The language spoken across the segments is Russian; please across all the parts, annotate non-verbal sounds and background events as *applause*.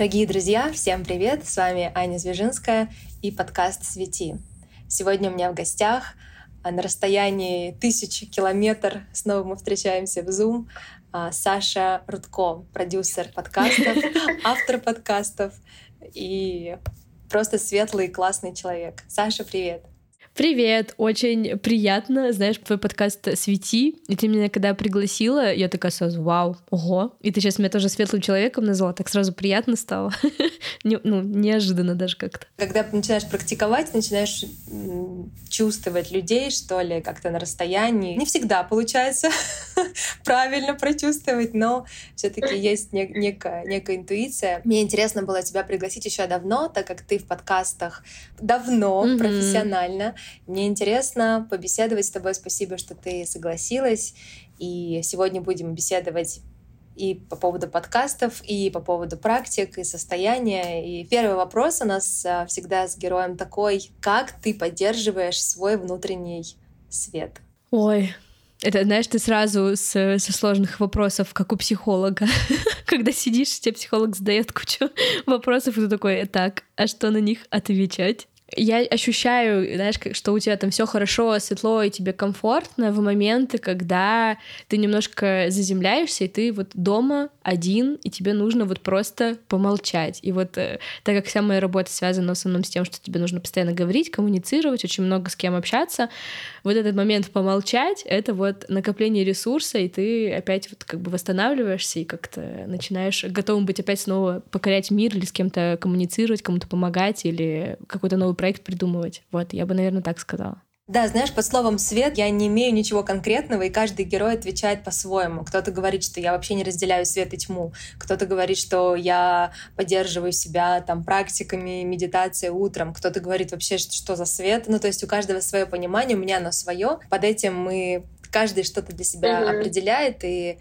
Дорогие друзья, всем привет! С вами Аня Звежинская и подкаст «Свети». Сегодня у меня в гостях а, на расстоянии тысячи километр, снова мы встречаемся в Zoom, а, Саша Рудко, продюсер подкастов, *laughs* автор подкастов и просто светлый и классный человек. Саша, привет! Привет, очень приятно, знаешь, твой подкаст «Свети», и ты меня когда пригласила, я такая сразу, вау, ого, и ты сейчас меня тоже светлым человеком назвала, так сразу приятно стало, *laughs* ну, неожиданно даже как-то. Когда начинаешь практиковать, начинаешь чувствовать людей, что ли, как-то на расстоянии. Не всегда получается *laughs* правильно прочувствовать, но все таки *laughs* есть некая, некая интуиция. Мне интересно было тебя пригласить еще давно, так как ты в подкастах давно, профессионально, мне интересно побеседовать с тобой. Спасибо, что ты согласилась. И сегодня будем беседовать и по поводу подкастов, и по поводу практик, и состояния. И первый вопрос у нас а, всегда с героем такой, как ты поддерживаешь свой внутренний свет? Ой, это, знаешь, ты сразу с, со сложных вопросов, как у психолога. *laughs* Когда сидишь, тебе психолог задает кучу *laughs* вопросов, и ты такой, так, а что на них отвечать? Я ощущаю, знаешь, что у тебя там все хорошо, светло и тебе комфортно в моменты, когда ты немножко заземляешься, и ты вот дома один, и тебе нужно вот просто помолчать. И вот э, так как вся моя работа связана в основном с тем, что тебе нужно постоянно говорить, коммуницировать, очень много с кем общаться, вот этот момент помолчать — это вот накопление ресурса, и ты опять вот как бы восстанавливаешься и как-то начинаешь готовым быть опять снова покорять мир или с кем-то коммуницировать, кому-то помогать или какой-то новый проект придумывать. Вот, я бы, наверное, так сказала. Да, знаешь, под словом «свет» я не имею ничего конкретного, и каждый герой отвечает по-своему. Кто-то говорит, что я вообще не разделяю свет и тьму. Кто-то говорит, что я поддерживаю себя там практиками, медитацией утром. Кто-то говорит вообще, что, что за свет. Ну, то есть у каждого свое понимание, у меня оно свое. Под этим мы каждый что-то для себя mm-hmm. определяет, и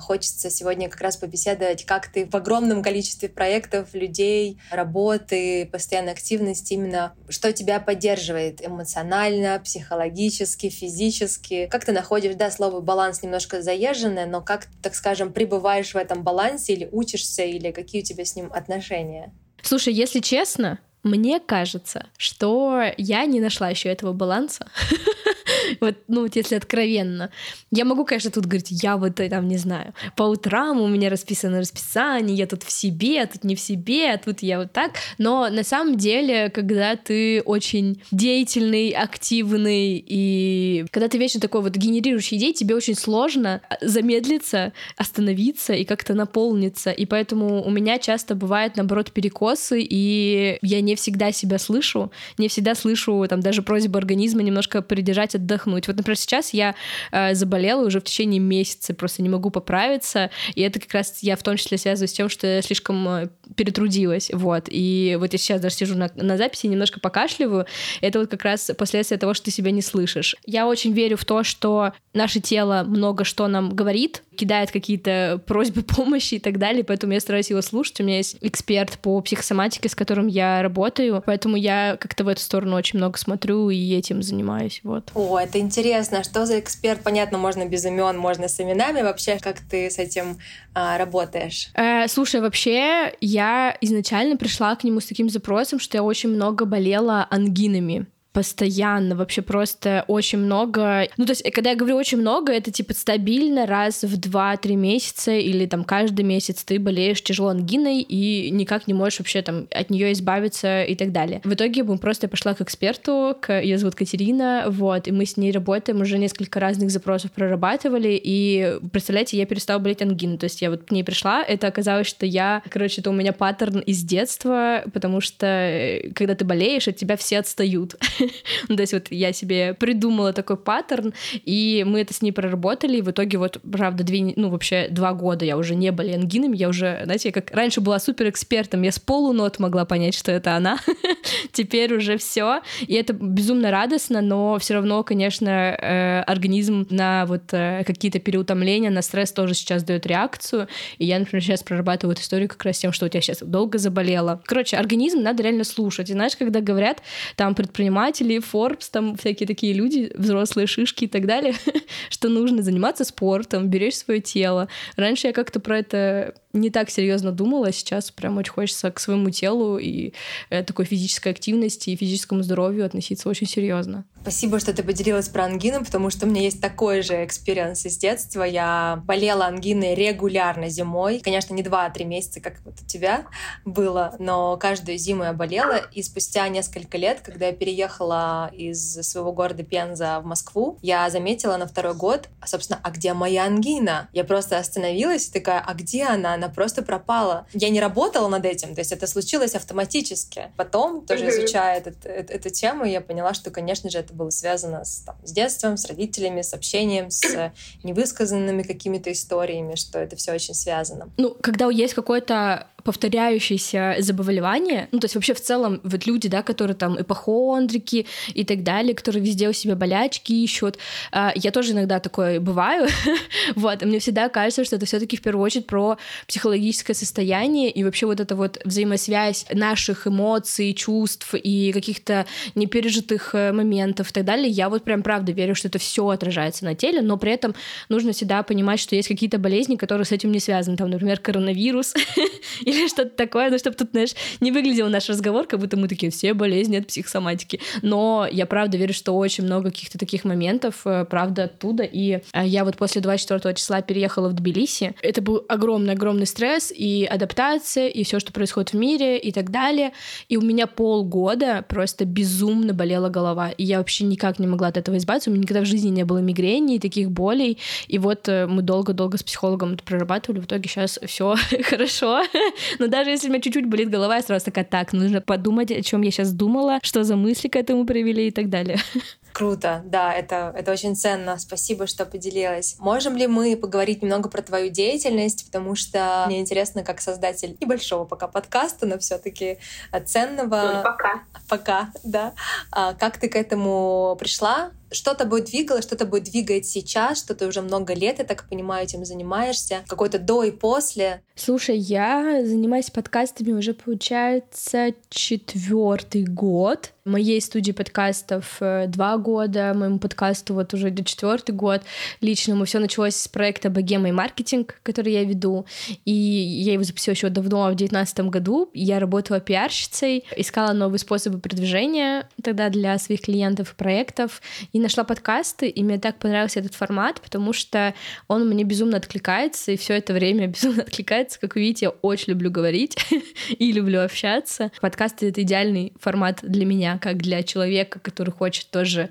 хочется сегодня как раз побеседовать, как ты в огромном количестве проектов, людей, работы, постоянной активности, именно что тебя поддерживает эмоционально, психологически, физически. Как ты находишь, да, слово баланс немножко заезженное, но как, так скажем, пребываешь в этом балансе или учишься, или какие у тебя с ним отношения? Слушай, если честно, мне кажется, что я не нашла еще этого баланса. *laughs* *laughs* вот, ну, вот если откровенно. Я могу, конечно, тут говорить, я вот, э, там, не знаю, по утрам у меня расписано расписание, я тут в себе, а тут не в себе, а тут я вот так. Но на самом деле, когда ты очень деятельный, активный, и когда ты вечно такой вот генерирующий идей, тебе очень сложно а, замедлиться, остановиться и как-то наполниться. И поэтому у меня часто бывает, наоборот, перекосы, и я не всегда себя слышу, не всегда слышу там даже просьбу организма немножко придержать, отдохнуть. Вот, например, сейчас я э, заболела уже в течение месяца, просто не могу поправиться, и это как раз я в том числе связываю с тем, что я слишком э, перетрудилась, вот. И вот я сейчас даже сижу на, на записи, немножко покашливаю, это вот как раз последствия того, что ты себя не слышишь. Я очень верю в то, что наше тело много что нам говорит, кидает какие-то просьбы *laughs* помощи и так далее, поэтому я стараюсь его слушать. У меня есть эксперт по психосоматике, с которым я работаю, поэтому я как-то в эту сторону очень много смотрю и этим занимаюсь, вот. О, это интересно. Что за эксперт? Понятно, можно без имен, можно с именами. Вообще, как ты с этим а, работаешь? Э, слушай, вообще, я изначально пришла к нему с таким запросом, что я очень много болела ангинами постоянно, вообще просто очень много. Ну, то есть, когда я говорю очень много, это типа стабильно раз в 2-3 месяца или там каждый месяц ты болеешь тяжело ангиной и никак не можешь вообще там от нее избавиться и так далее. В итоге мы просто пошла к эксперту, к... ее зовут Катерина, вот, и мы с ней работаем, уже несколько разных запросов прорабатывали, и, представляете, я перестала болеть ангиной, то есть я вот к ней пришла, это оказалось, что я, короче, это у меня паттерн из детства, потому что э, когда ты болеешь, от тебя все отстают. *laughs* ну, *laughs* то есть вот я себе придумала такой паттерн, и мы это с ней проработали, и в итоге вот, правда, две, ну, вообще два года я уже не были ангинами, я уже, знаете, как раньше была супер экспертом, я с полунот могла понять, что это она, *laughs* теперь уже все, и это безумно радостно, но все равно, конечно, э, организм на вот э, какие-то переутомления, на стресс тоже сейчас дает реакцию, и я, например, сейчас прорабатываю эту историю как раз тем, что у тебя сейчас долго заболела. Короче, организм надо реально слушать, и знаешь, когда говорят, там, предпринимать предприниматели, Forbes, там всякие такие люди, взрослые шишки и так далее, *laughs* что нужно заниматься спортом, беречь свое тело. Раньше я как-то про это не так серьезно думала, а сейчас прям очень хочется к своему телу и э, такой физической активности и физическому здоровью относиться очень серьезно. Спасибо, что ты поделилась про ангину, потому что у меня есть такой же experience из детства. Я болела ангиной регулярно зимой. Конечно, не 2-3 месяца, как вот у тебя было, но каждую зиму я болела. И спустя несколько лет, когда я переехала из своего города Пенза в Москву, я заметила на второй год, собственно, а где моя ангина? Я просто остановилась и такая, а где она? Она просто пропала. Я не работала над этим, то есть это случилось автоматически. Потом, тоже изучая этот, эту, эту тему, я поняла, что, конечно же, это было связано с, там, с детством, с родителями, с общением, с невысказанными какими-то историями, что это все очень связано. Ну, когда есть какой-то повторяющиеся заболевания, ну, то есть вообще в целом вот люди, да, которые там ипохондрики и так далее, которые везде у себя болячки ищут, а, я тоже иногда такое бываю, *laughs* вот, мне всегда кажется, что это все таки в первую очередь про психологическое состояние и вообще вот эта вот взаимосвязь наших эмоций, чувств и каких-то непережитых э, моментов и так далее, я вот прям правда верю, что это все отражается на теле, но при этом нужно всегда понимать, что есть какие-то болезни, которые с этим не связаны, там, например, коронавирус *laughs* или или что-то такое, ну, чтобы тут, знаешь, не выглядел наш разговор, как будто мы такие, все болезни от психосоматики. Но я правда верю, что очень много каких-то таких моментов, э, правда, оттуда. И э, я вот после 24 числа переехала в Тбилиси. Это был огромный-огромный стресс и адаптация, и все, что происходит в мире, и так далее. И у меня полгода просто безумно болела голова. И я вообще никак не могла от этого избавиться. У меня никогда в жизни не было мигрени и таких болей. И вот э, мы долго-долго с психологом это прорабатывали. В итоге сейчас все *laughs* хорошо. *laughs* Но даже если у меня чуть-чуть болит голова, я сразу такая, так, нужно подумать, о чем я сейчас думала, что за мысли к этому привели и так далее. *laughs* Круто, да, это, это очень ценно. Спасибо, что поделилась. Можем ли мы поговорить немного про твою деятельность, потому что мне интересно, как создатель небольшого пока подкаста, но все-таки ценного. Ну, пока. Пока, да. А как ты к этому пришла? что тобой двигало, что тобой двигает сейчас, что ты уже много лет, я так понимаю, этим занимаешься, какой-то до и после? Слушай, я занимаюсь подкастами уже, получается, четвертый год моей студии подкастов э, два года, моему подкасту вот уже до четвертый год личному. Все началось с проекта «Богема и маркетинг», который я веду, и я его запустила еще давно, в девятнадцатом году. Я работала пиарщицей, искала новые способы продвижения тогда для своих клиентов и проектов, и нашла подкасты, и мне так понравился этот формат, потому что он мне безумно откликается, и все это время *laughs* безумно откликается. Как вы видите, я очень люблю говорить *laughs* и люблю общаться. Подкасты — это идеальный формат для меня, как для человека, который хочет тоже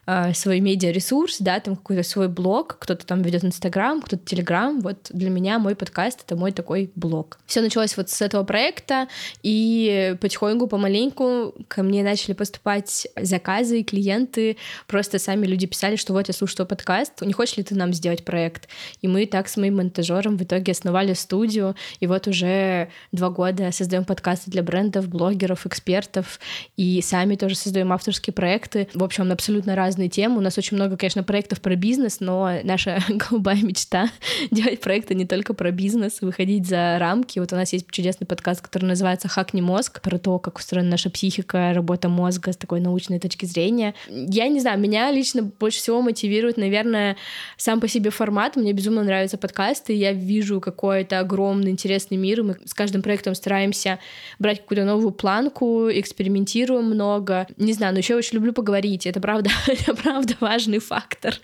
э, свой медиаресурс, да, там какой-то свой блог, кто-то там ведет Инстаграм, кто-то Телеграм. Вот для меня мой подкаст — это мой такой блог. Все началось вот с этого проекта, и потихоньку, помаленьку ко мне начали поступать заказы, и клиенты, просто сами люди писали, что вот я слушаю твой подкаст, не хочешь ли ты нам сделать проект? И мы так с моим монтажером в итоге основали студию, и вот уже два года создаем подкасты для брендов, блогеров, экспертов, и сами тоже создаем авторские проекты. В общем, абсолютно разные разные темы. У нас очень много, конечно, проектов про бизнес, но наша *laughs* голубая мечта — делать проекты не только про бизнес, выходить за рамки. Вот у нас есть чудесный подкаст, который называется «Хакни мозг», про то, как устроена наша психика, работа мозга с такой научной точки зрения. Я не знаю, меня лично больше всего мотивирует, наверное, сам по себе формат. Мне безумно нравятся подкасты, я вижу какой-то огромный интересный мир, и мы с каждым проектом стараемся брать какую-то новую планку, экспериментируем много. Не знаю, но еще очень люблю поговорить. Это правда, *laughs* это *laughs* правда важный фактор.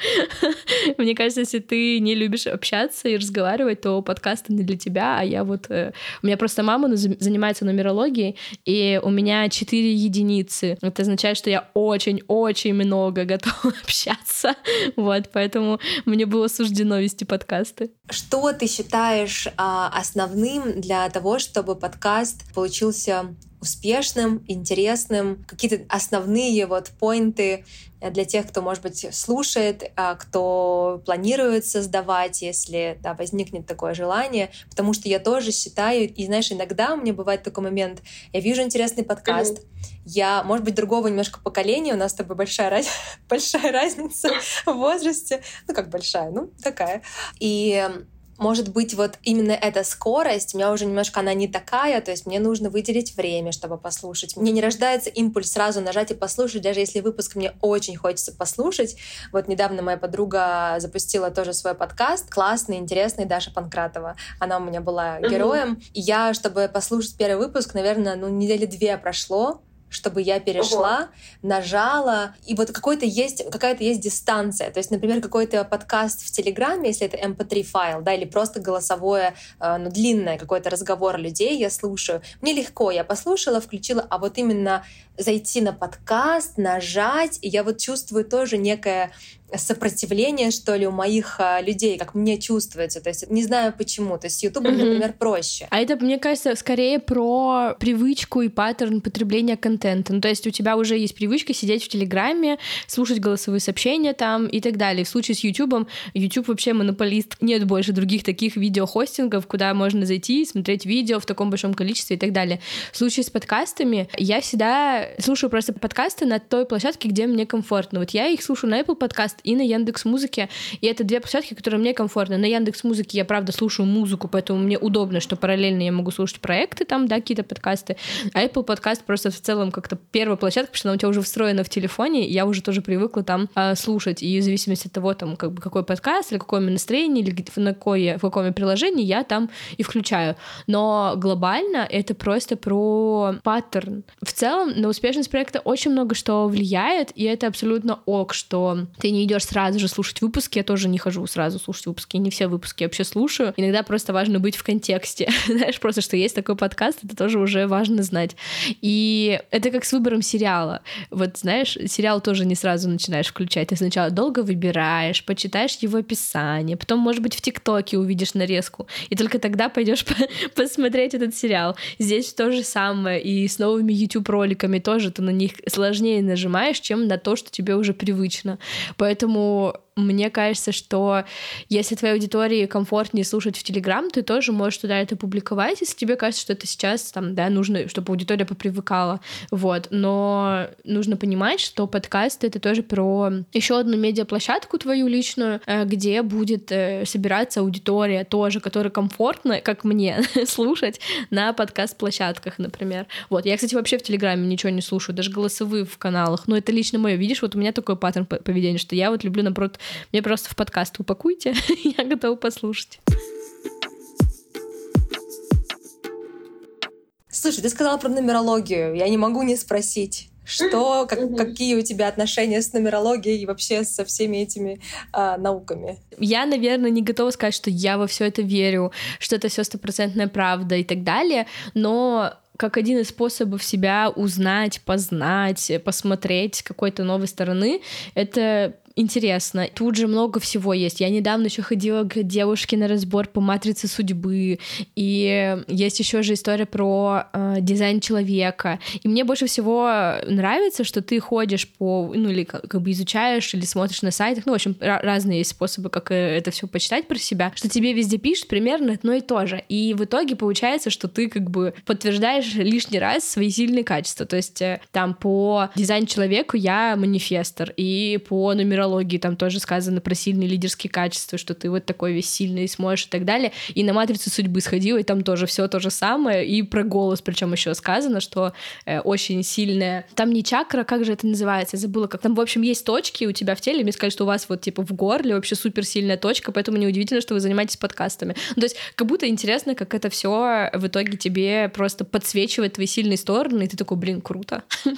*laughs* Мне кажется, если ты не любишь общаться и разговаривать, то подкасты не для тебя, а я вот... Э, у меня просто мама занимается нумерологией, и у меня 4 единицы. Это означает, что я очень-очень много *laughs* готова общаться. Вот, поэтому мне было суждено вести подкасты. Что ты считаешь а, основным для того, чтобы подкаст получился успешным, интересным, какие-то основные вот поинты для тех, кто, может быть, слушает, а, кто планирует создавать, если да, возникнет такое желание, потому что я тоже считаю, и знаешь, иногда у меня бывает такой момент, я вижу интересный подкаст, mm-hmm. я, может быть, другого немножко поколения, у нас с тобой большая, раз... *laughs* большая разница в возрасте, ну как большая, ну такая, и может быть, вот именно эта скорость, у меня уже немножко она не такая, то есть мне нужно выделить время, чтобы послушать. Мне не рождается импульс сразу нажать и послушать, даже если выпуск мне очень хочется послушать. Вот недавно моя подруга запустила тоже свой подкаст, классный, интересный, Даша Панкратова. Она у меня была героем. Mm-hmm. И я, чтобы послушать первый выпуск, наверное, ну, недели две прошло, чтобы я перешла, Ого. нажала, и вот какой-то есть, какая-то есть дистанция. То есть, например, какой-то подкаст в Телеграме, если это MP3 эм файл, да, или просто голосовое, э, ну, длинное какой-то разговор людей, я слушаю. Мне легко, я послушала, включила, а вот именно зайти на подкаст, нажать, и я вот чувствую тоже некое сопротивление, что ли, у моих а, людей, как мне чувствуется. То есть не знаю почему. То есть с Ютубом, mm-hmm. например, проще. А это, мне кажется, скорее про привычку и паттерн потребления контента. Ну, то есть у тебя уже есть привычка сидеть в Телеграме, слушать голосовые сообщения там и так далее. В случае с Ютубом, YouTube вообще монополист. Нет больше других таких видеохостингов, куда можно зайти, смотреть видео в таком большом количестве и так далее. В случае с подкастами я всегда слушаю просто подкасты на той площадке, где мне комфортно. Вот я их слушаю на Apple подкаст и на Яндекс Музыке. И это две площадки, которые мне комфортны. На Яндекс Музыке я, правда, слушаю музыку, поэтому мне удобно, что параллельно я могу слушать проекты там, да, какие-то подкасты. А Apple подкаст просто в целом как-то первая площадка, потому что она у тебя уже встроена в телефоне, я уже тоже привыкла там э, слушать. И в зависимости от того, там, как бы, какой подкаст, или какое настроение, или на какое, в каком приложении, я там и включаю. Но глобально это просто про паттерн. В целом на успешность проекта очень много что влияет, и это абсолютно ок, что ты не идешь сразу же слушать выпуски, я тоже не хожу сразу слушать выпуски, не все выпуски вообще слушаю. Иногда просто важно быть в контексте. *laughs* Знаешь, просто, что есть такой подкаст, это тоже уже важно знать. И это как с выбором сериала. Вот, знаешь, сериал тоже не сразу начинаешь включать. Ты сначала долго выбираешь, почитаешь его описание, потом, может быть, в ТикТоке увидишь нарезку, и только тогда пойдешь *laughs* посмотреть этот сериал. Здесь то же самое, и с новыми YouTube-роликами тоже ты на них сложнее нажимаешь, чем на то, что тебе уже привычно. Поэтому Поэтому мне кажется, что если твоей аудитории комфортнее слушать в Телеграм, ты тоже можешь туда это публиковать, если тебе кажется, что это сейчас там, да, нужно, чтобы аудитория попривыкала. Вот. Но нужно понимать, что подкаст — это тоже про еще одну медиаплощадку твою личную, э, где будет э, собираться аудитория тоже, которая комфортно, как мне, *laughs* слушать на подкаст-площадках, например. Вот. Я, кстати, вообще в Телеграме ничего не слушаю, даже голосовые в каналах. Но это лично мое. Видишь, вот у меня такой паттерн поведения, что я вот люблю, наоборот, мне просто в подкаст упакуйте, *laughs* я готова послушать. Слушай, ты сказала про нумерологию. Я не могу не спросить. Что, как, какие у тебя отношения с нумерологией и вообще со всеми этими а, науками? Я, наверное, не готова сказать, что я во все это верю, что это все стопроцентная правда и так далее, но как один из способов себя узнать, познать, посмотреть с какой-то новой стороны, это интересно. Тут же много всего есть. Я недавно еще ходила к девушке на разбор по матрице судьбы, и есть еще же история про э, дизайн человека. И мне больше всего нравится, что ты ходишь по, ну или как, как бы изучаешь или смотришь на сайтах, ну в общем разные есть способы, как э, это все почитать про себя, что тебе везде пишут примерно одно и то же. И в итоге получается, что ты как бы подтверждаешь лишний раз свои сильные качества. То есть э, там по дизайн человеку я манифестор, и по нумерологии психологии там тоже сказано про сильные лидерские качества, что ты вот такой весь сильный сможешь и так далее. И на матрицу судьбы сходила, и там тоже все то же самое. И про голос, причем еще сказано, что э, очень сильная. Там не чакра, как же это называется? Я забыла, как там, в общем, есть точки у тебя в теле. Мне сказали, что у вас вот типа в горле вообще суперсильная точка, поэтому неудивительно, что вы занимаетесь подкастами. Ну, то есть, как будто интересно, как это все в итоге тебе просто подсвечивает твои сильные стороны, и ты такой, блин, круто. *laughs*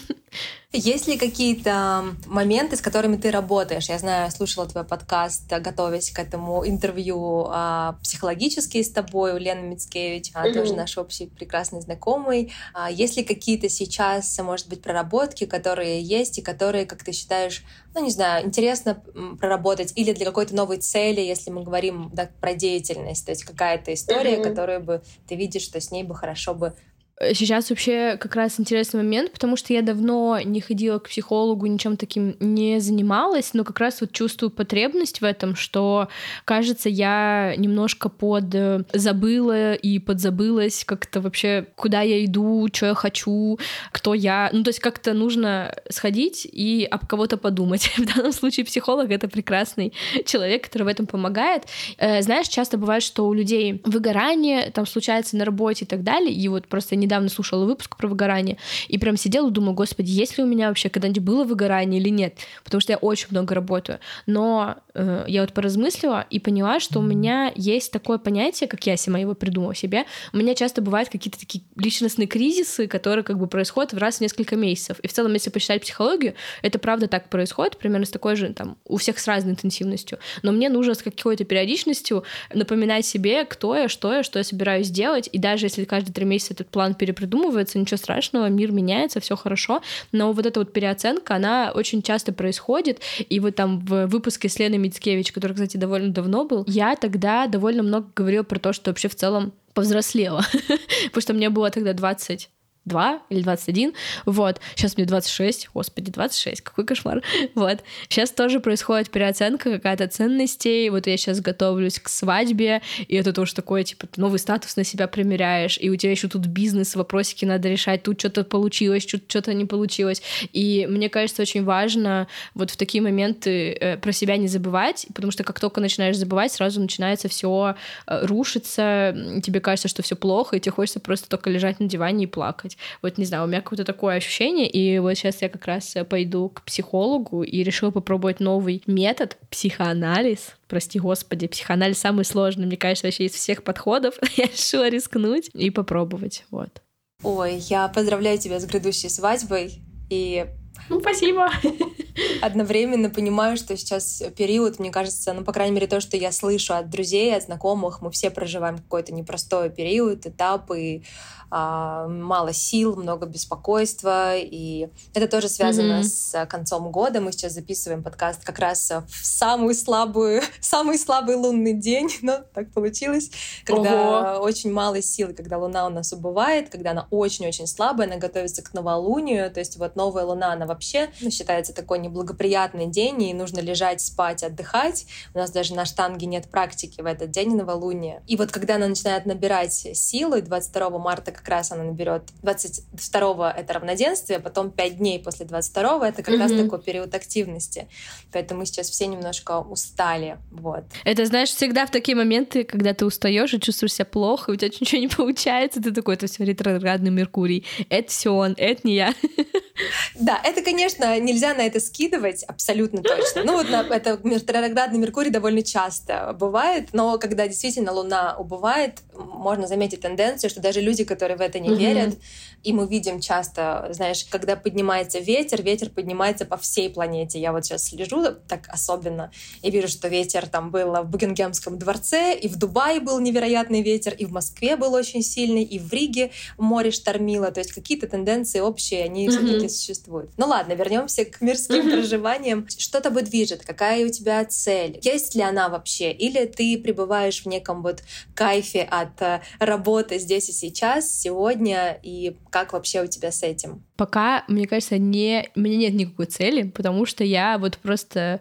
Есть ли какие-то моменты, с которыми ты работаешь? Я знаю, слушала твой подкаст, готовясь к этому интервью а, психологические с тобой, у Лены Мицкевич, mm-hmm. тоже наш общий прекрасный знакомый. А, есть ли какие-то сейчас, может быть, проработки, которые есть и которые, как ты считаешь, ну, не знаю, интересно проработать или для какой-то новой цели, если мы говорим да, про деятельность, то есть какая-то история, mm-hmm. которую бы ты видишь, что с ней бы хорошо бы Сейчас вообще как раз интересный момент, потому что я давно не ходила к психологу, ничем таким не занималась, но как раз вот чувствую потребность в этом, что, кажется, я немножко под э, забыла и подзабылась как-то вообще, куда я иду, что я хочу, кто я. Ну, то есть как-то нужно сходить и об кого-то подумать. *laughs* В данном случае психолог — это прекрасный человек, который в этом помогает. Э, знаешь, часто бывает, что у людей выгорание там случается на работе и так далее, и вот просто не недавно слушала выпуск про выгорание, и прям сидела и думала, господи, есть ли у меня вообще когда-нибудь было выгорание или нет, потому что я очень много работаю. Но э, я вот поразмыслила и поняла, что у меня есть такое понятие, как я сама его придумала себе. У меня часто бывают какие-то такие личностные кризисы, которые как бы происходят в раз в несколько месяцев. И в целом, если почитать психологию, это правда так происходит, примерно с такой же, там, у всех с разной интенсивностью. Но мне нужно с какой-то периодичностью напоминать себе, кто я, что я, что я собираюсь делать. И даже если каждые три месяца этот план перепридумывается, ничего страшного, мир меняется, все хорошо. Но вот эта вот переоценка, она очень часто происходит. И вот там в выпуске с Леной Мицкевич, который, кстати, довольно давно был, я тогда довольно много говорила про то, что вообще в целом повзрослела. *laughs* Потому что мне было тогда 20 22 или 21, вот. Сейчас мне 26, господи, 26, какой кошмар, *laughs* вот. Сейчас тоже происходит переоценка какая-то ценностей, вот я сейчас готовлюсь к свадьбе, и это тоже такое, типа, новый статус на себя примеряешь, и у тебя еще тут бизнес, вопросики надо решать, тут что-то получилось, тут что-то не получилось, и мне кажется, очень важно вот в такие моменты э, про себя не забывать, потому что как только начинаешь забывать, сразу начинается все э, рушиться, тебе кажется, что все плохо, и тебе хочется просто только лежать на диване и плакать. Вот не знаю, у меня какое-то такое ощущение, и вот сейчас я как раз пойду к психологу и решила попробовать новый метод психоанализ. Прости господи, психоанализ самый сложный, мне кажется, вообще из всех подходов. *laughs* я решила рискнуть и попробовать, вот. Ой, я поздравляю тебя с грядущей свадьбой и ну, спасибо. Одновременно понимаю, что сейчас период, мне кажется, ну, по крайней мере, то, что я слышу от друзей, от знакомых, мы все проживаем какой-то непростой период, этап, и а, мало сил, много беспокойства, и это тоже связано mm-hmm. с концом года. Мы сейчас записываем подкаст как раз в самую слабую, *laughs* самый слабый лунный день, но так получилось, когда Ого. очень мало сил, когда луна у нас убывает, когда она очень-очень слабая, она готовится к новолунию, то есть вот новая луна, она вообще ну, считается такой неблагоприятный день, и нужно лежать, спать, отдыхать. У нас даже на штанге нет практики в этот день новолуния. И вот когда она начинает набирать силы, 22 марта как раз она наберет 22-го это равноденствие, потом 5 дней после 22-го это как mm-hmm. раз такой период активности. Поэтому мы сейчас все немножко устали. Вот. Это, знаешь, всегда в такие моменты, когда ты устаешь и чувствуешь себя плохо, у тебя *laughs* ничего не получается, ты такой, это все ретроградный Меркурий. Это все он, это не я. Да, это, конечно, нельзя на это скидывать абсолютно точно. Ну вот на, это ретроградный Меркурий довольно часто бывает, но когда действительно Луна убывает, можно заметить тенденцию, что даже люди, которые в это не mm-hmm. верят. И мы видим часто, знаешь, когда поднимается ветер, ветер поднимается по всей планете. Я вот сейчас слежу так особенно и вижу, что ветер там был в Букингемском дворце, и в Дубае был невероятный ветер, и в Москве был очень сильный, и в Риге море штормило. То есть какие-то тенденции общие, они mm-hmm. все-таки существуют. Ну ладно, вернемся к мирским проживаниям. Что тобой движет? Какая у тебя цель? Есть ли она вообще? Или ты пребываешь в неком вот кайфе от э, работы здесь и сейчас, сегодня, и как вообще у тебя с этим? Пока, мне кажется, не, у меня нет никакой цели, потому что я вот просто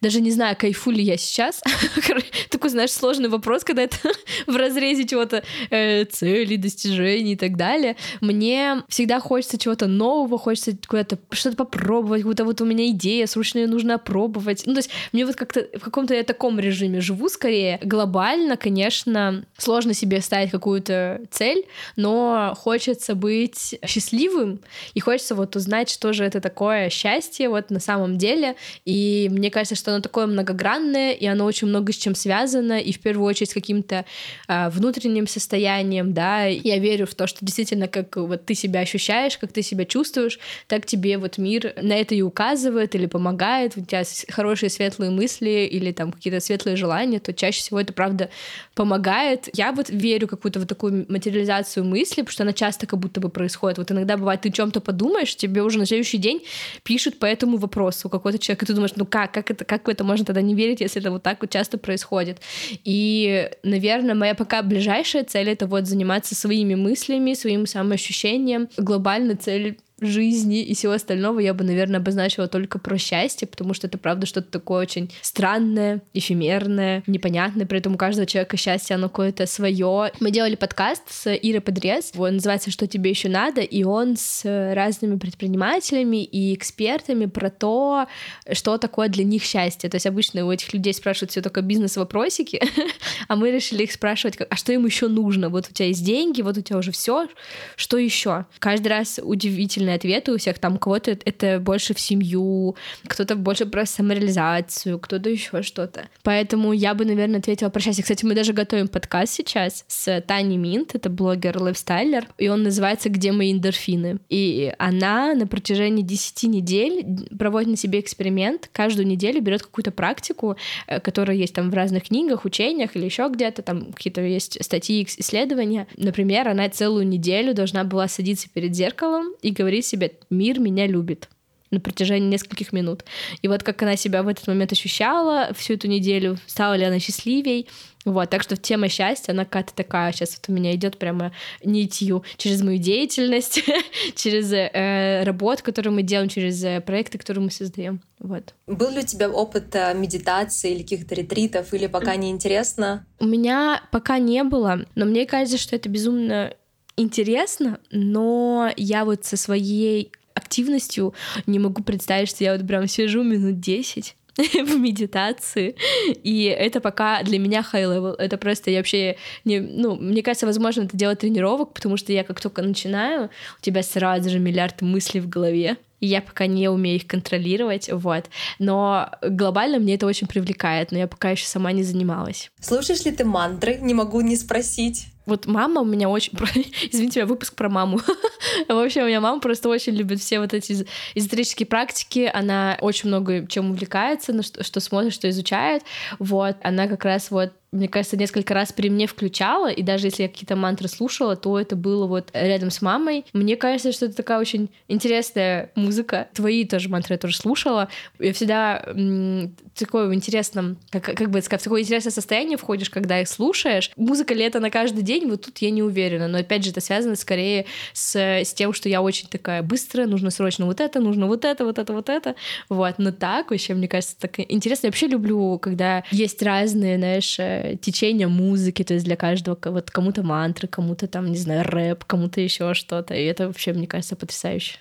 даже не знаю, кайфу ли я сейчас. *laughs* Такой, знаешь, сложный вопрос, когда это *laughs* в разрезе чего-то э, цели, достижений и так далее. Мне всегда хочется чего-то нового, хочется куда-то что-то попробовать, куда вот у меня идея, срочно ее нужно опробовать. Ну, то есть мне вот как-то в каком-то я таком режиме живу скорее. Глобально, конечно, сложно себе ставить какую-то цель, но хочется быть счастливым и хочется вот узнать, что же это такое счастье вот на самом деле. И мне кажется, что оно такое многогранное, и оно очень много с чем связано, и в первую очередь с каким-то э, внутренним состоянием, да. Я верю в то, что действительно, как вот ты себя ощущаешь, как ты себя чувствуешь, так тебе вот мир на это и указывает или помогает. У тебя хорошие светлые мысли или там какие-то светлые желания, то чаще всего это правда помогает. Я вот верю какую-то вот такую материализацию мысли, потому что она часто как будто бы происходит. Вот иногда бывает, ты чем-то подумаешь, тебе уже на следующий день пишут по этому вопросу какой-то человек, и ты думаешь, ну как, как это, как в это можно тогда не верить, если это вот так вот часто происходит. И, наверное, моя пока ближайшая цель — это вот заниматься своими мыслями, своим самоощущением. Глобальная цель жизни и всего остального я бы, наверное, обозначила только про счастье, потому что это, правда, что-то такое очень странное, эфемерное, непонятное, при этом у каждого человека счастье, оно какое-то свое. Мы делали подкаст с Ирой Подрез, он называется «Что тебе еще надо?», и он с разными предпринимателями и экспертами про то, что такое для них счастье. То есть обычно у этих людей спрашивают все только бизнес-вопросики, *laughs* а мы решили их спрашивать, а что им еще нужно? Вот у тебя есть деньги, вот у тебя уже все, что еще? Каждый раз удивительно разные ответы у всех. Там кого-то это больше в семью, кто-то больше про самореализацию, кто-то еще что-то. Поэтому я бы, наверное, ответила про счастье. Кстати, мы даже готовим подкаст сейчас с Таней Минт, это блогер-лайфстайлер, и он называется «Где мои эндорфины?». И она на протяжении 10 недель проводит на себе эксперимент, каждую неделю берет какую-то практику, э, которая есть там в разных книгах, учениях или еще где-то, там какие-то есть статьи, исследования. Например, она целую неделю должна была садиться перед зеркалом и говорить говорить себе «мир меня любит» на протяжении нескольких минут. И вот как она себя в этот момент ощущала всю эту неделю, стала ли она счастливей, вот, так что тема счастья, она какая-то такая сейчас вот у меня идет прямо нитью через мою деятельность, *laughs* через э, работу, которую мы делаем, через э, проекты, которые мы создаем. Вот. Был ли у тебя опыт э, медитации или каких-то ретритов, или пока не интересно? У меня пока не было, но мне кажется, что это безумно интересно, но я вот со своей активностью не могу представить, что я вот прям сижу минут 10 *laughs* в медитации, и это пока для меня high level, это просто я вообще не, ну, мне кажется, возможно, это делать тренировок, потому что я как только начинаю, у тебя сразу же миллиард мыслей в голове, и я пока не умею их контролировать, вот. Но глобально мне это очень привлекает, но я пока еще сама не занималась. Слушаешь ли ты мантры? Не могу не спросить. Вот мама у меня очень... *laughs* Извините, у меня выпуск про маму. *laughs* Вообще, у меня мама просто очень любит все вот эти эзотерические практики. Она очень много чем увлекается, что, что смотрит, что изучает. Вот. Она как раз вот мне кажется, несколько раз при мне включала, и даже если я какие-то мантры слушала, то это было вот рядом с мамой. Мне кажется, что это такая очень интересная музыка. Твои тоже мантры я тоже слушала. Я всегда м- такое в интересном, как, как бы сказать, в такое интересное состояние входишь, когда их слушаешь. Музыка ли это на каждый день, вот тут я не уверена. Но опять же, это связано скорее с, с тем, что я очень такая быстрая, нужно срочно вот это, нужно вот это, вот это, вот это. Вот. Но так вообще, мне кажется, так интересно. Я вообще люблю, когда есть разные, знаешь, течение музыки, то есть для каждого вот кому-то мантры, кому-то там, не знаю, рэп, кому-то еще что-то. И это вообще, мне кажется, потрясающе.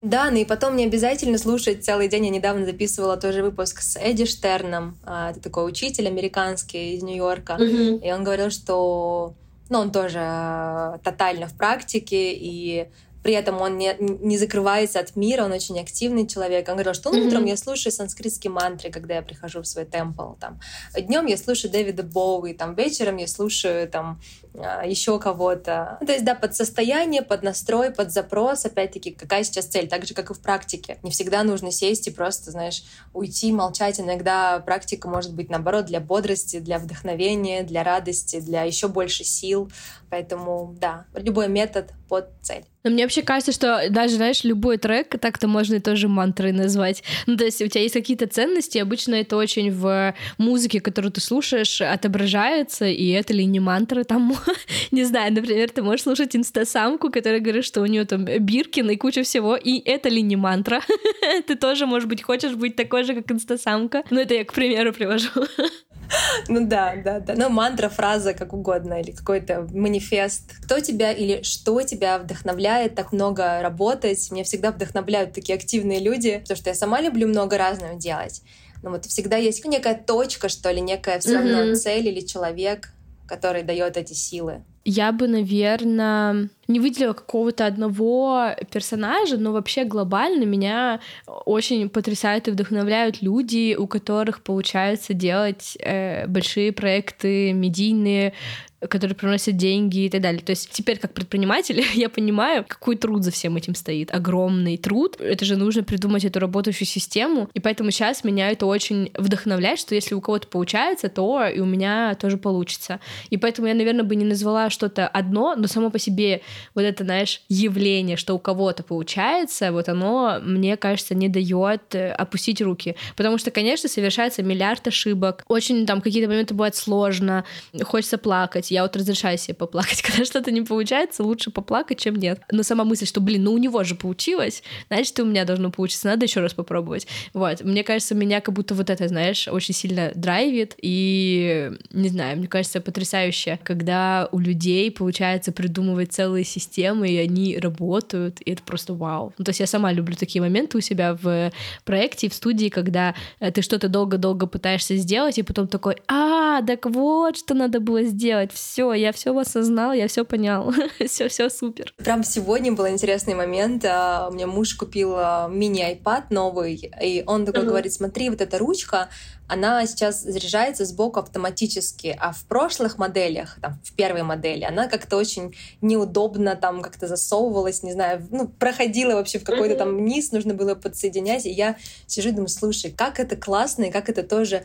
Да, ну и потом не обязательно слушать целый день. Я недавно записывала тоже выпуск с Эдди Штерном. А, это такой учитель американский из Нью-Йорка. Mm-hmm. И он говорил, что ну, он тоже а, тотально в практике, и при этом он не, не закрывается от мира, он очень активный человек. Он говорил, что ну, утром mm-hmm. я слушаю санскритские мантры, когда я прихожу в свой темпл. Там. Днем я слушаю Дэвида Боуи, там, вечером я слушаю там, а, еще кого-то. Ну, то есть, да, под состояние, под настрой, под запрос, опять-таки, какая сейчас цель, так же, как и в практике. Не всегда нужно сесть и просто, знаешь, уйти, молчать. Иногда практика может быть, наоборот, для бодрости, для вдохновения, для радости, для еще больше сил. Поэтому, да, любой метод под цель. Но мне вообще кажется, что даже, знаешь, любой трек так-то можно и тоже мантрой назвать. Ну, то есть у тебя есть какие-то ценности, обычно это очень в музыке, которую ты слушаешь, отображается, и это ли не мантра, там, *laughs* не знаю, например, ты можешь слушать инстасамку, которая говорит, что у нее там Биркин и куча всего, и это ли не мантра? *laughs* ты тоже, может быть, хочешь быть такой же, как инстасамка. Ну, это я к примеру привожу. *laughs* *laughs* Ну да, да, да. Ну, мантра, фраза, как угодно, или какой-то манифест. Кто тебя или что тебя вдохновляет так много работать? Меня всегда вдохновляют такие активные люди, потому что я сама люблю много разного делать. Но вот всегда есть некая точка, что ли, некая все равно mm-hmm. цель или человек, который дает эти силы. Я бы, наверное, не выделила какого-то одного персонажа, но вообще глобально меня очень потрясают и вдохновляют люди, у которых получается делать э, большие проекты медийные, которые приносят деньги и так далее. То есть теперь как предприниматель *laughs* я понимаю, какой труд за всем этим стоит. Огромный труд. Это же нужно придумать эту работающую систему. И поэтому сейчас меня это очень вдохновляет, что если у кого-то получается, то и у меня тоже получится. И поэтому я, наверное, бы не назвала что-то одно, но само по себе вот это, знаешь, явление, что у кого-то получается, вот оно, мне кажется, не дает э, опустить руки. Потому что, конечно, совершается миллиард ошибок. Очень там какие-то моменты бывают сложно, хочется плакать. Я вот разрешаю себе поплакать. *laughs* Когда что-то не получается, лучше поплакать, чем нет. Но сама мысль, что, блин, ну у него же получилось, значит, и у меня должно получиться, надо еще раз попробовать. Вот. Мне кажется, меня как будто вот это, знаешь, очень сильно драйвит. И, не знаю, мне кажется, потрясающе, когда у людей получается придумывать целые системы, и они работают, и это просто вау. Ну, то есть я сама люблю такие моменты у себя в проекте, в студии, когда э, ты что-то долго-долго пытаешься сделать, и потом такой, а, так вот, что надо было сделать, все, я все осознал, я все понял, *laughs* все, все супер. Прям сегодня был интересный момент. А, у меня муж купил а, мини-айпад новый, и он такой uh-huh. говорит, смотри, вот эта ручка, она сейчас заряжается сбоку автоматически, а в прошлых моделях, там, в первой модели, она как-то очень неудобно там как-то засовывалась, не знаю, ну, проходила вообще в какой-то там низ, нужно было подсоединять, и я сижу и думаю, слушай, как это классно, и как это тоже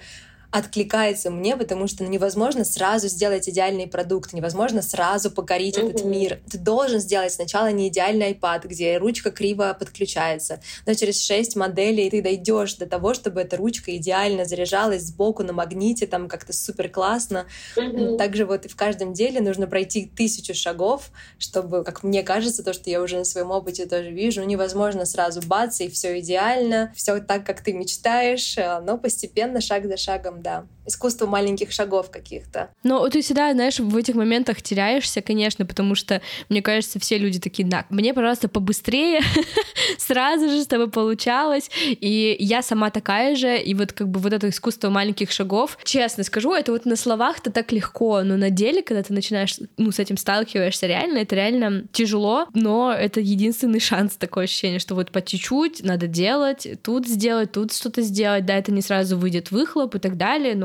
откликается мне, потому что ну, невозможно сразу сделать идеальный продукт, невозможно сразу покорить mm-hmm. этот мир. Ты должен сделать сначала не идеальный iPad, где ручка криво подключается, но через шесть моделей ты дойдешь до того, чтобы эта ручка идеально заряжалась сбоку на магните, там как-то супер классно. Mm-hmm. Также вот и в каждом деле нужно пройти тысячу шагов, чтобы, как мне кажется, то, что я уже на своем опыте тоже вижу, невозможно сразу бац, и все идеально, все так, как ты мечтаешь, э, но постепенно, шаг за шагом да. Искусство маленьких шагов каких-то. Ну, ты всегда, знаешь, в этих моментах теряешься, конечно, потому что, мне кажется, все люди такие, да, мне, пожалуйста, побыстрее, *laughs* сразу же, чтобы получалось. И я сама такая же, и вот как бы вот это искусство маленьких шагов, честно скажу, это вот на словах-то так легко, но на деле, когда ты начинаешь, ну, с этим сталкиваешься реально, это реально тяжело, но это единственный шанс, такое ощущение, что вот по чуть-чуть надо делать, тут сделать, тут что-то сделать, да, это не сразу выйдет выхлоп и так далее, далее,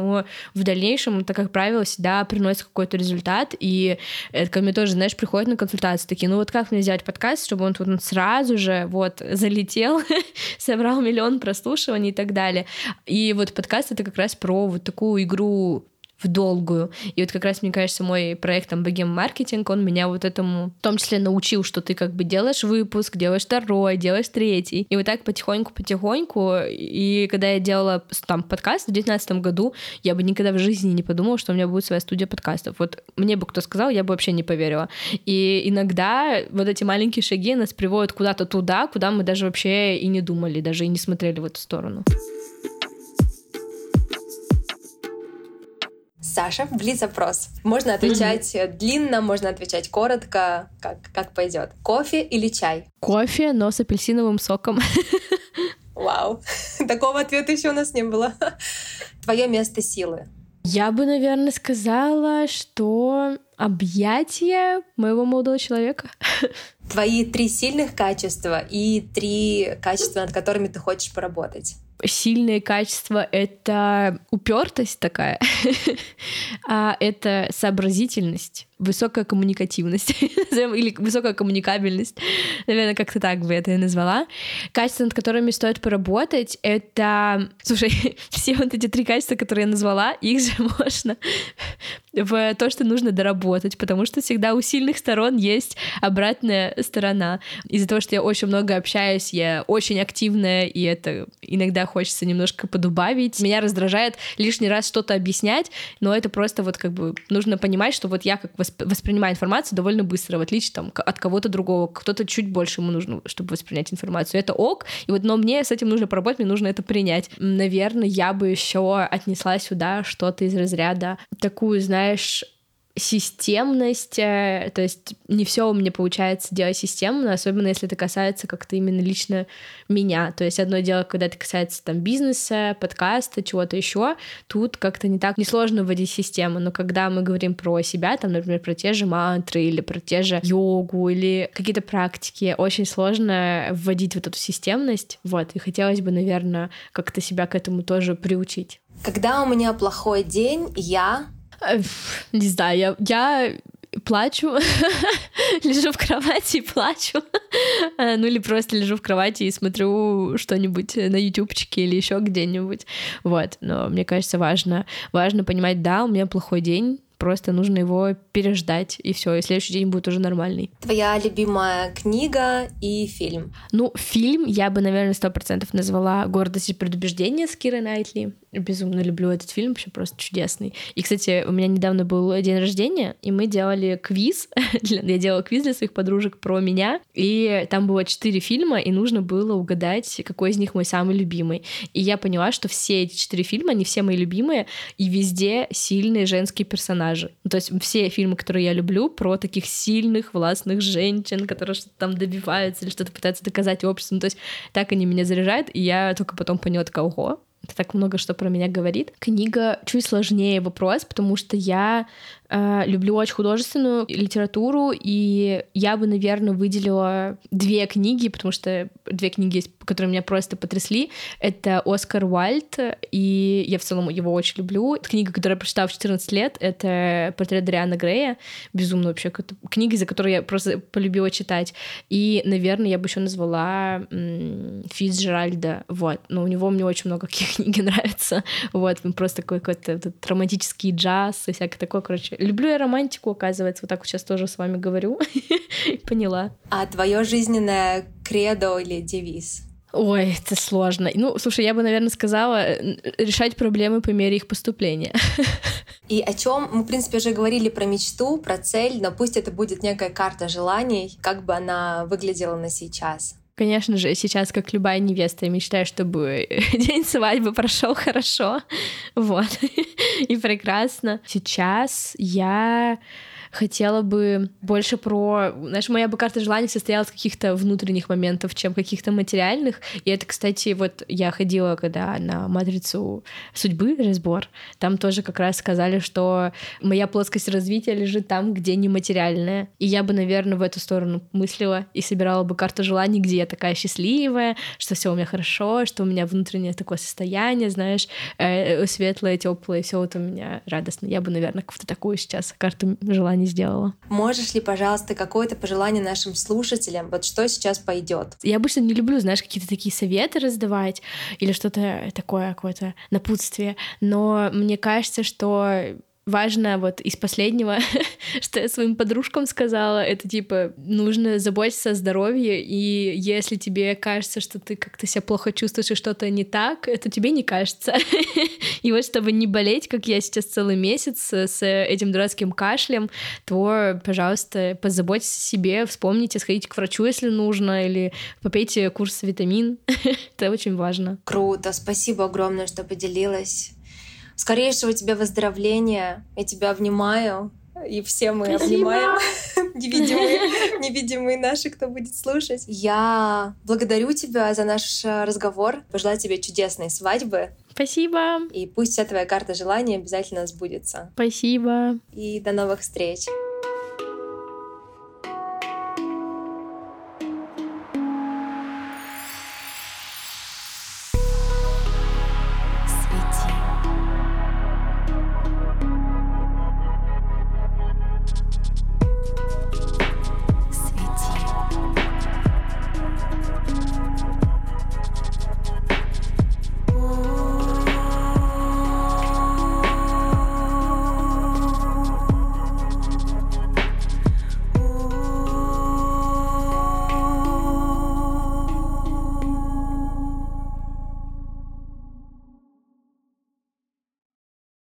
в дальнейшем это, как правило, всегда приносит какой-то результат, и это ко мне тоже, знаешь, приходят на консультации такие, ну вот как мне сделать подкаст, чтобы он тут сразу же вот залетел, *laughs* собрал миллион прослушиваний и так далее. И вот подкаст — это как раз про вот такую игру в долгую. И вот как раз, мне кажется, мой проект там Богем Маркетинг, он меня вот этому в том числе научил, что ты как бы делаешь выпуск, делаешь второй, делаешь третий. И вот так потихоньку-потихоньку. И когда я делала там подкаст в 2019 году, я бы никогда в жизни не подумала, что у меня будет своя студия подкастов. Вот мне бы кто сказал, я бы вообще не поверила. И иногда вот эти маленькие шаги нас приводят куда-то туда, куда мы даже вообще и не думали, даже и не смотрели в эту сторону. Саша, блиц-опрос. Можно отвечать mm-hmm. длинно, можно отвечать коротко, как, как пойдет. Кофе или чай? Кофе, но с апельсиновым соком. *laughs* Вау, такого ответа еще у нас не было. Твое место силы. Я бы, наверное, сказала, что объятие моего молодого человека. Твои три сильных качества и три качества, над которыми ты хочешь поработать сильные качества — это упертость такая, *laughs* а это сообразительность высокая коммуникативность *laughs* или высокая коммуникабельность, наверное, как-то так бы это я назвала. Качества, над которыми стоит поработать, это... Слушай, *laughs* все вот эти три качества, которые я назвала, их же *laughs* можно в то, что нужно доработать, потому что всегда у сильных сторон есть обратная сторона. Из-за того, что я очень много общаюсь, я очень активная, и это иногда хочется немножко подубавить. Меня раздражает лишний раз что-то объяснять, но это просто вот как бы нужно понимать, что вот я как воспринимаю информацию довольно быстро, в отличие там, от кого-то другого. Кто-то чуть больше ему нужно, чтобы воспринять информацию. Это ок. И вот, но мне с этим нужно поработать, мне нужно это принять. Наверное, я бы еще отнесла сюда что-то из разряда такую, знаешь, системность, э, то есть не все у меня получается делать системно, особенно если это касается как-то именно лично меня. То есть одно дело, когда это касается там бизнеса, подкаста, чего-то еще, тут как-то не так несложно вводить систему, но когда мы говорим про себя, там, например, про те же мантры или про те же йогу или какие-то практики, очень сложно вводить вот эту системность, вот, и хотелось бы, наверное, как-то себя к этому тоже приучить. Когда у меня плохой день, я Не знаю, я, я плачу, *laughs* лежу в кровати и плачу. ну или просто лежу в кровати и смотрю что-нибудь на ютубчике или еще где-нибудь. Вот, но мне кажется, важно, важно понимать, да, у меня плохой день, просто нужно его переждать, и все, и следующий день будет уже нормальный. Твоя любимая книга и фильм? Ну, фильм я бы, наверное, сто процентов назвала «Гордость и предубеждение» с Кирой Найтли. Безумно люблю этот фильм, вообще просто чудесный. И, кстати, у меня недавно был день рождения, и мы делали квиз. *laughs* я делала квиз для своих подружек про меня, и там было четыре фильма, и нужно было угадать, какой из них мой самый любимый. И я поняла, что все эти четыре фильма, они все мои любимые, и везде сильные женские персонажи. Ну, то есть все фильмы, которые я люблю, про таких сильных, властных женщин, которые что-то там добиваются или что-то пытаются доказать обществу. Ну, то есть так они меня заряжают, и я только потом поняла, такая, ого, это так много что про меня говорит. Книга чуть сложнее вопрос, потому что я люблю очень художественную литературу, и я бы, наверное, выделила две книги, потому что две книги которые меня просто потрясли. Это Оскар Уальд, и я в целом его очень люблю. Книга, которую я прочитала в 14 лет, это «Портрет Дриана Грея». Безумно вообще. Книга, за которую я просто полюбила читать. И, наверное, я бы еще назвала Фицджеральда. Вот. Но у него мне очень много каких *laughs* книг нравится. Вот. Просто какой-то романтический джаз и всякое такое, короче, Люблю я романтику, оказывается, вот так вот сейчас тоже с вами говорю. *laughs* Поняла. А твое жизненное кредо или девиз? Ой, это сложно. Ну, слушай, я бы, наверное, сказала решать проблемы по мере их поступления. *laughs* И о чем мы, в принципе, уже говорили про мечту, про цель, но пусть это будет некая карта желаний, как бы она выглядела на сейчас. Конечно же, сейчас, как любая невеста, я мечтаю, чтобы *laughs* день свадьбы прошел хорошо. Вот. *laughs* И прекрасно. Сейчас я хотела бы больше про... Знаешь, моя бы карта желаний состояла из каких-то внутренних моментов, чем каких-то материальных. И это, кстати, вот я ходила, когда на матрицу судьбы разбор, там тоже как раз сказали, что моя плоскость развития лежит там, где нематериальная. И я бы, наверное, в эту сторону мыслила и собирала бы карту желаний, где я такая счастливая, что все у меня хорошо, что у меня внутреннее такое состояние, знаешь, э, светлое, теплое, все вот у меня радостно. Я бы, наверное, какую-то такую сейчас карту желаний не сделала. Можешь ли, пожалуйста, какое-то пожелание нашим слушателям? Вот что сейчас пойдет? Я обычно не люблю, знаешь, какие-то такие советы раздавать или что-то такое, какое-то напутствие, но мне кажется, что важно вот из последнего, *laughs* что я своим подружкам сказала, это типа нужно заботиться о здоровье, и если тебе кажется, что ты как-то себя плохо чувствуешь и что-то не так, это тебе не кажется. *laughs* и вот чтобы не болеть, как я сейчас целый месяц с этим дурацким кашлем, то, пожалуйста, позаботьтесь о себе, вспомните, сходите к врачу, если нужно, или попейте курс витамин. *laughs* это очень важно. Круто, спасибо огромное, что поделилась. Скорейшего тебе выздоровления. Я тебя обнимаю. И все мы Спасибо. обнимаем *laughs* невидимые, невидимые наши, кто будет слушать. Я благодарю тебя за наш э, разговор. Пожелаю тебе чудесной свадьбы. Спасибо. И пусть вся твоя карта желаний обязательно сбудется. Спасибо. И до новых встреч.